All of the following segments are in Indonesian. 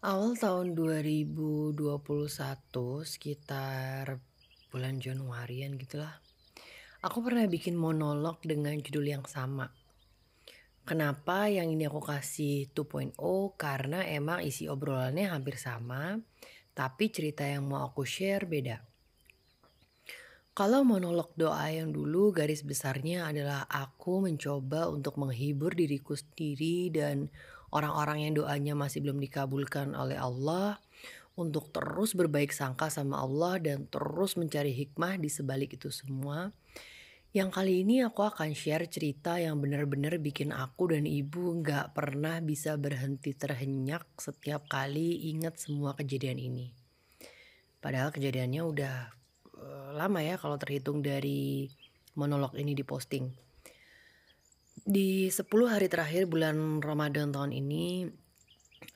Awal tahun 2021 sekitar bulan Januarian gitulah. Aku pernah bikin monolog dengan judul yang sama. Kenapa yang ini aku kasih 2.0? Karena emang isi obrolannya hampir sama, tapi cerita yang mau aku share beda. Kalau monolog doa yang dulu garis besarnya adalah aku mencoba untuk menghibur diriku sendiri dan orang-orang yang doanya masih belum dikabulkan oleh Allah untuk terus berbaik sangka sama Allah dan terus mencari hikmah di sebalik itu semua. Yang kali ini aku akan share cerita yang benar-benar bikin aku dan ibu nggak pernah bisa berhenti terhenyak setiap kali ingat semua kejadian ini. Padahal kejadiannya udah lama ya kalau terhitung dari monolog ini diposting. Di 10 hari terakhir bulan Ramadan tahun ini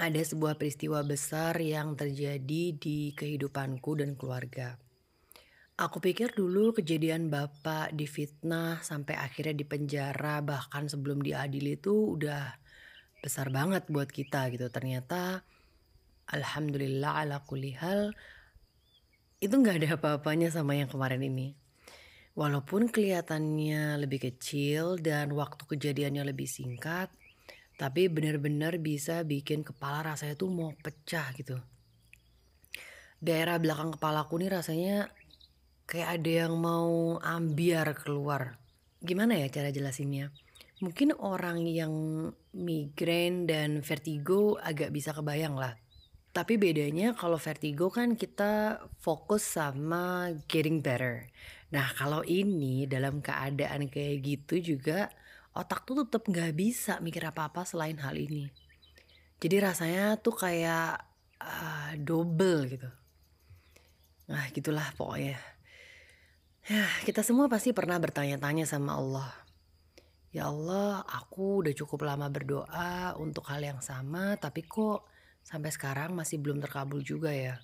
ada sebuah peristiwa besar yang terjadi di kehidupanku dan keluarga. Aku pikir dulu kejadian bapak difitnah sampai akhirnya dipenjara bahkan sebelum diadili itu udah besar banget buat kita gitu. Ternyata alhamdulillah ala kulihal itu nggak ada apa-apanya sama yang kemarin ini. Walaupun kelihatannya lebih kecil dan waktu kejadiannya lebih singkat, tapi benar-benar bisa bikin kepala rasanya tuh mau pecah gitu. Daerah belakang kepalaku nih rasanya kayak ada yang mau ambiar keluar. Gimana ya cara jelasinnya? Mungkin orang yang migrain dan vertigo agak bisa kebayang lah. Tapi bedanya kalau vertigo kan kita fokus sama getting better. Nah kalau ini dalam keadaan kayak gitu juga otak tuh tetap nggak bisa mikir apa-apa selain hal ini. Jadi rasanya tuh kayak uh, double gitu. Nah gitulah pokoknya. Ya, kita semua pasti pernah bertanya-tanya sama Allah. Ya Allah, aku udah cukup lama berdoa untuk hal yang sama, tapi kok sampai sekarang masih belum terkabul juga ya.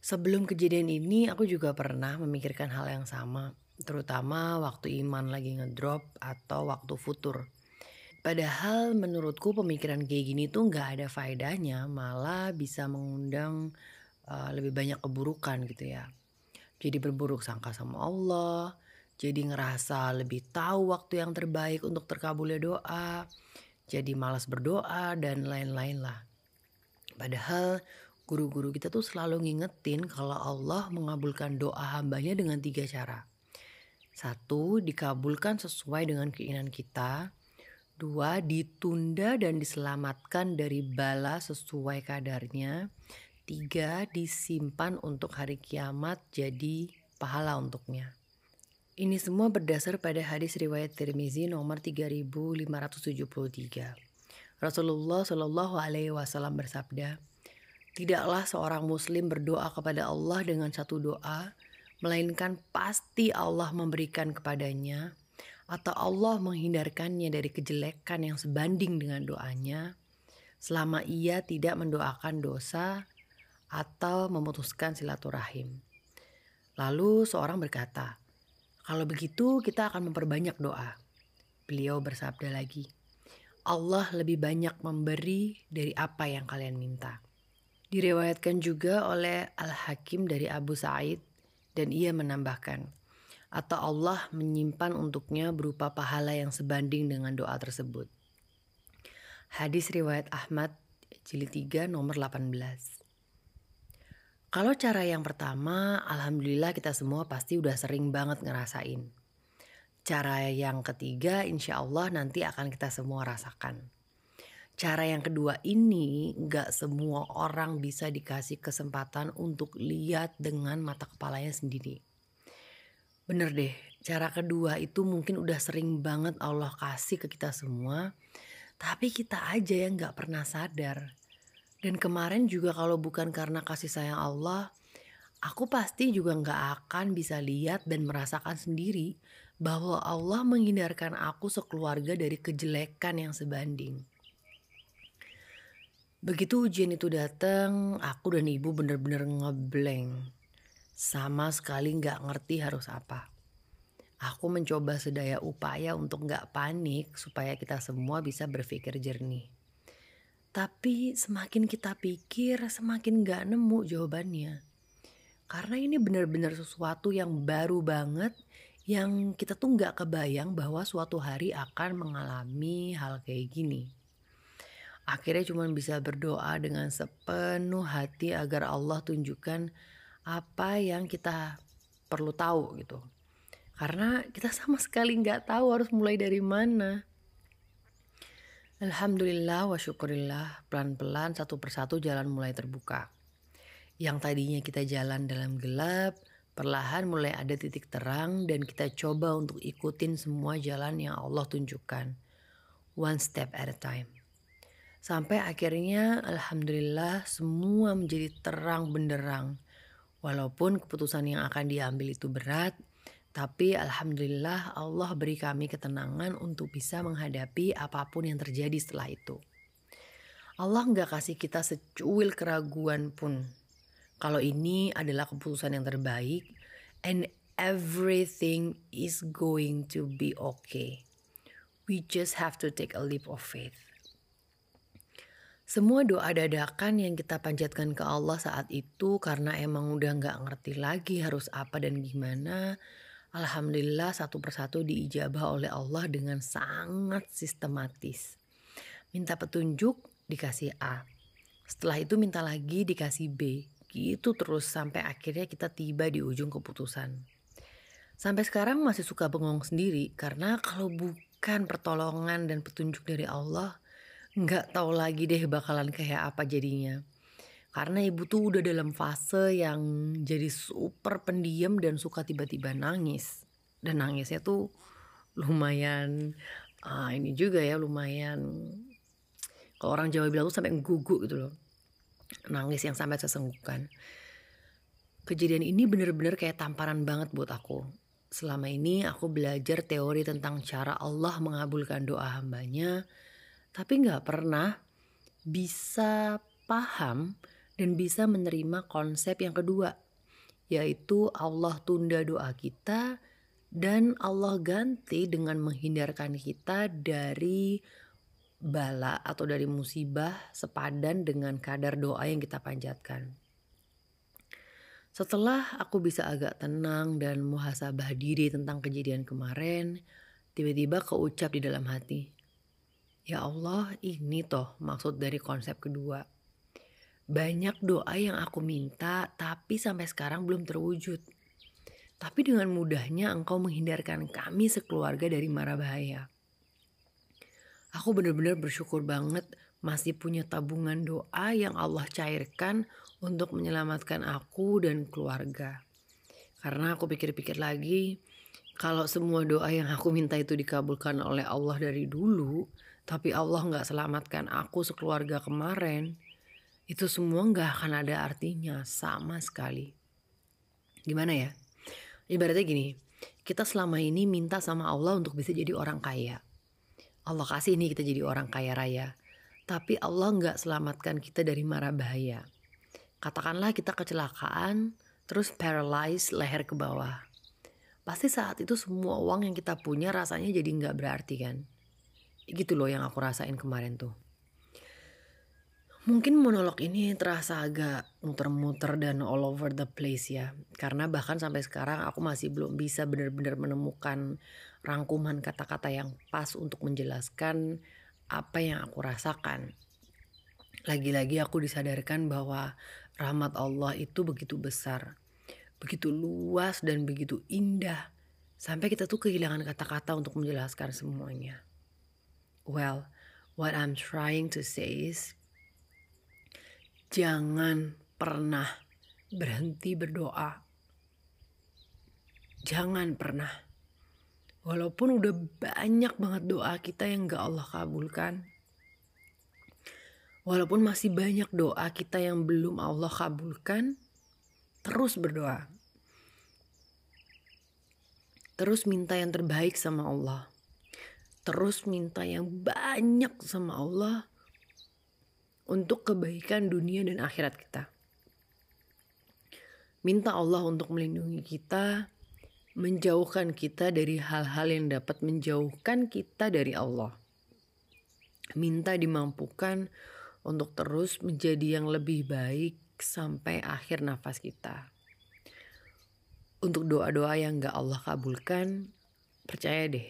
Sebelum kejadian ini aku juga pernah memikirkan hal yang sama, terutama waktu iman lagi ngedrop atau waktu futur. Padahal menurutku pemikiran kayak gini tuh nggak ada faedahnya, malah bisa mengundang uh, lebih banyak keburukan gitu ya. Jadi berburuk sangka sama Allah, jadi ngerasa lebih tahu waktu yang terbaik untuk terkabulnya doa, jadi malas berdoa dan lain-lain lah. Padahal guru-guru kita tuh selalu ngingetin kalau Allah mengabulkan doa hambanya dengan tiga cara. Satu, dikabulkan sesuai dengan keinginan kita. Dua, ditunda dan diselamatkan dari bala sesuai kadarnya. Tiga, disimpan untuk hari kiamat jadi pahala untuknya. Ini semua berdasar pada hadis riwayat Tirmizi nomor 3573. Rasulullah Shallallahu Alaihi Wasallam bersabda, tidaklah seorang Muslim berdoa kepada Allah dengan satu doa, melainkan pasti Allah memberikan kepadanya atau Allah menghindarkannya dari kejelekan yang sebanding dengan doanya, selama ia tidak mendoakan dosa atau memutuskan silaturahim. Lalu seorang berkata, kalau begitu kita akan memperbanyak doa. Beliau bersabda lagi, Allah lebih banyak memberi dari apa yang kalian minta. Direwayatkan juga oleh Al-Hakim dari Abu Sa'id dan ia menambahkan, atau Allah menyimpan untuknya berupa pahala yang sebanding dengan doa tersebut. Hadis riwayat Ahmad jilid 3 nomor 18. Kalau cara yang pertama, alhamdulillah kita semua pasti udah sering banget ngerasain. Cara yang ketiga, insya Allah nanti akan kita semua rasakan. Cara yang kedua ini nggak semua orang bisa dikasih kesempatan untuk lihat dengan mata kepalanya sendiri. Bener deh, cara kedua itu mungkin udah sering banget Allah kasih ke kita semua, tapi kita aja yang nggak pernah sadar dan kemarin juga kalau bukan karena kasih sayang Allah, aku pasti juga nggak akan bisa lihat dan merasakan sendiri bahwa Allah menghindarkan aku sekeluarga dari kejelekan yang sebanding. Begitu ujian itu datang, aku dan ibu bener-bener ngeblank. Sama sekali nggak ngerti harus apa. Aku mencoba sedaya upaya untuk nggak panik supaya kita semua bisa berpikir jernih. Tapi semakin kita pikir, semakin gak nemu jawabannya. Karena ini benar-benar sesuatu yang baru banget, yang kita tuh gak kebayang bahwa suatu hari akan mengalami hal kayak gini. Akhirnya cuma bisa berdoa dengan sepenuh hati agar Allah tunjukkan apa yang kita perlu tahu gitu. Karena kita sama sekali nggak tahu harus mulai dari mana. Alhamdulillah wa syukurillah pelan-pelan satu persatu jalan mulai terbuka. Yang tadinya kita jalan dalam gelap, perlahan mulai ada titik terang dan kita coba untuk ikutin semua jalan yang Allah tunjukkan. One step at a time. Sampai akhirnya alhamdulillah semua menjadi terang benderang. Walaupun keputusan yang akan diambil itu berat, tapi alhamdulillah Allah beri kami ketenangan untuk bisa menghadapi apa pun yang terjadi setelah itu. Allah nggak kasih kita secuil keraguan pun. Kalau ini adalah keputusan yang terbaik and everything is going to be okay. We just have to take a leap of faith. Semua doa dadakan yang kita panjatkan ke Allah saat itu karena emang udah nggak ngerti lagi harus apa dan gimana, Alhamdulillah satu persatu diijabah oleh Allah dengan sangat sistematis. Minta petunjuk dikasih A. Setelah itu minta lagi dikasih B. Gitu terus sampai akhirnya kita tiba di ujung keputusan. Sampai sekarang masih suka bengong sendiri karena kalau bukan pertolongan dan petunjuk dari Allah, nggak tahu lagi deh bakalan kayak apa jadinya. Karena ibu tuh udah dalam fase yang jadi super pendiam dan suka tiba-tiba nangis. Dan nangisnya tuh lumayan ah, ini juga ya lumayan kalau orang Jawa bilang tuh sampai gugu gitu loh. Nangis yang sampai sesenggukan. Kejadian ini bener-bener kayak tamparan banget buat aku. Selama ini aku belajar teori tentang cara Allah mengabulkan doa hambanya, tapi nggak pernah bisa paham dan bisa menerima konsep yang kedua, yaitu Allah tunda doa kita dan Allah ganti dengan menghindarkan kita dari bala atau dari musibah sepadan dengan kadar doa yang kita panjatkan. Setelah aku bisa agak tenang dan muhasabah diri tentang kejadian kemarin, tiba-tiba keucap di dalam hati. Ya Allah, ini toh maksud dari konsep kedua. Banyak doa yang aku minta tapi sampai sekarang belum terwujud. Tapi dengan mudahnya engkau menghindarkan kami sekeluarga dari mara bahaya. Aku benar-benar bersyukur banget masih punya tabungan doa yang Allah cairkan untuk menyelamatkan aku dan keluarga. Karena aku pikir-pikir lagi, kalau semua doa yang aku minta itu dikabulkan oleh Allah dari dulu, tapi Allah nggak selamatkan aku sekeluarga kemarin, itu semua nggak akan ada artinya sama sekali. Gimana ya? Ibaratnya gini, kita selama ini minta sama Allah untuk bisa jadi orang kaya. Allah kasih ini kita jadi orang kaya raya. Tapi Allah nggak selamatkan kita dari mara bahaya. Katakanlah kita kecelakaan, terus paralyzed leher ke bawah. Pasti saat itu semua uang yang kita punya rasanya jadi nggak berarti kan. Gitu loh yang aku rasain kemarin tuh. Mungkin monolog ini terasa agak muter-muter dan all over the place ya. Karena bahkan sampai sekarang aku masih belum bisa benar-benar menemukan rangkuman kata-kata yang pas untuk menjelaskan apa yang aku rasakan. Lagi-lagi aku disadarkan bahwa rahmat Allah itu begitu besar, begitu luas dan begitu indah. Sampai kita tuh kehilangan kata-kata untuk menjelaskan semuanya. Well, what I'm trying to say is Jangan pernah berhenti berdoa. Jangan pernah. Walaupun udah banyak banget doa kita yang gak Allah kabulkan. Walaupun masih banyak doa kita yang belum Allah kabulkan. Terus berdoa. Terus minta yang terbaik sama Allah. Terus minta yang banyak sama Allah untuk kebaikan dunia dan akhirat kita. Minta Allah untuk melindungi kita, menjauhkan kita dari hal-hal yang dapat menjauhkan kita dari Allah. Minta dimampukan untuk terus menjadi yang lebih baik sampai akhir nafas kita. Untuk doa-doa yang gak Allah kabulkan, percaya deh,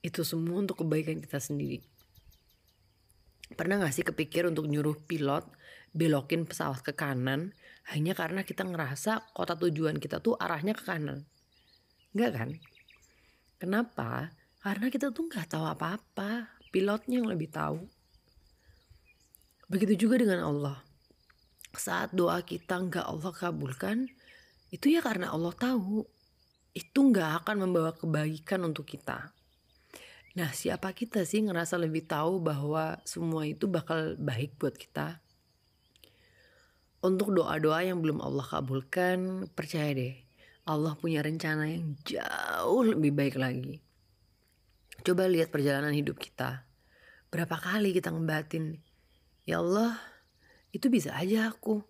itu semua untuk kebaikan kita sendiri. Pernah gak sih kepikir untuk nyuruh pilot belokin pesawat ke kanan hanya karena kita ngerasa kota tujuan kita tuh arahnya ke kanan? Enggak kan? Kenapa? Karena kita tuh nggak tahu apa-apa. Pilotnya yang lebih tahu. Begitu juga dengan Allah. Saat doa kita nggak Allah kabulkan, itu ya karena Allah tahu. Itu nggak akan membawa kebaikan untuk kita. Nah, siapa kita sih ngerasa lebih tahu bahwa semua itu bakal baik buat kita? Untuk doa-doa yang belum Allah kabulkan, percaya deh, Allah punya rencana yang jauh lebih baik lagi. Coba lihat perjalanan hidup kita. Berapa kali kita ngebatin, ya Allah, itu bisa aja aku.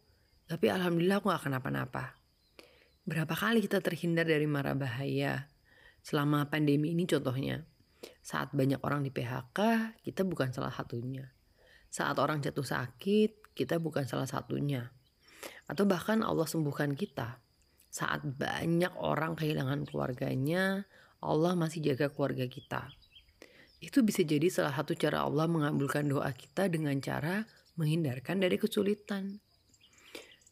Tapi alhamdulillah aku gak kenapa-napa. Berapa kali kita terhindar dari marah bahaya selama pandemi ini contohnya. Saat banyak orang di PHK, kita bukan salah satunya. Saat orang jatuh sakit, kita bukan salah satunya. Atau bahkan Allah sembuhkan kita. Saat banyak orang kehilangan keluarganya, Allah masih jaga keluarga kita. Itu bisa jadi salah satu cara Allah mengabulkan doa kita dengan cara menghindarkan dari kesulitan.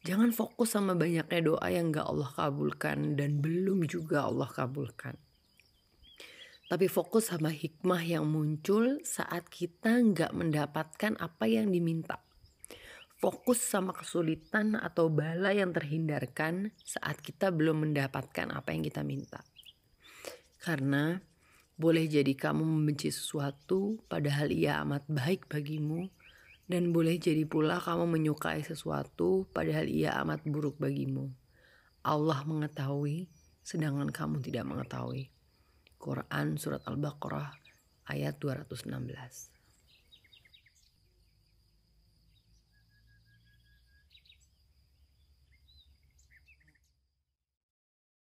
Jangan fokus sama banyaknya doa yang gak Allah kabulkan dan belum juga Allah kabulkan. Tapi fokus sama hikmah yang muncul saat kita nggak mendapatkan apa yang diminta. Fokus sama kesulitan atau bala yang terhindarkan saat kita belum mendapatkan apa yang kita minta. Karena boleh jadi kamu membenci sesuatu padahal ia amat baik bagimu dan boleh jadi pula kamu menyukai sesuatu padahal ia amat buruk bagimu. Allah mengetahui sedangkan kamu tidak mengetahui. Quran Surat Al-Baqarah ayat 216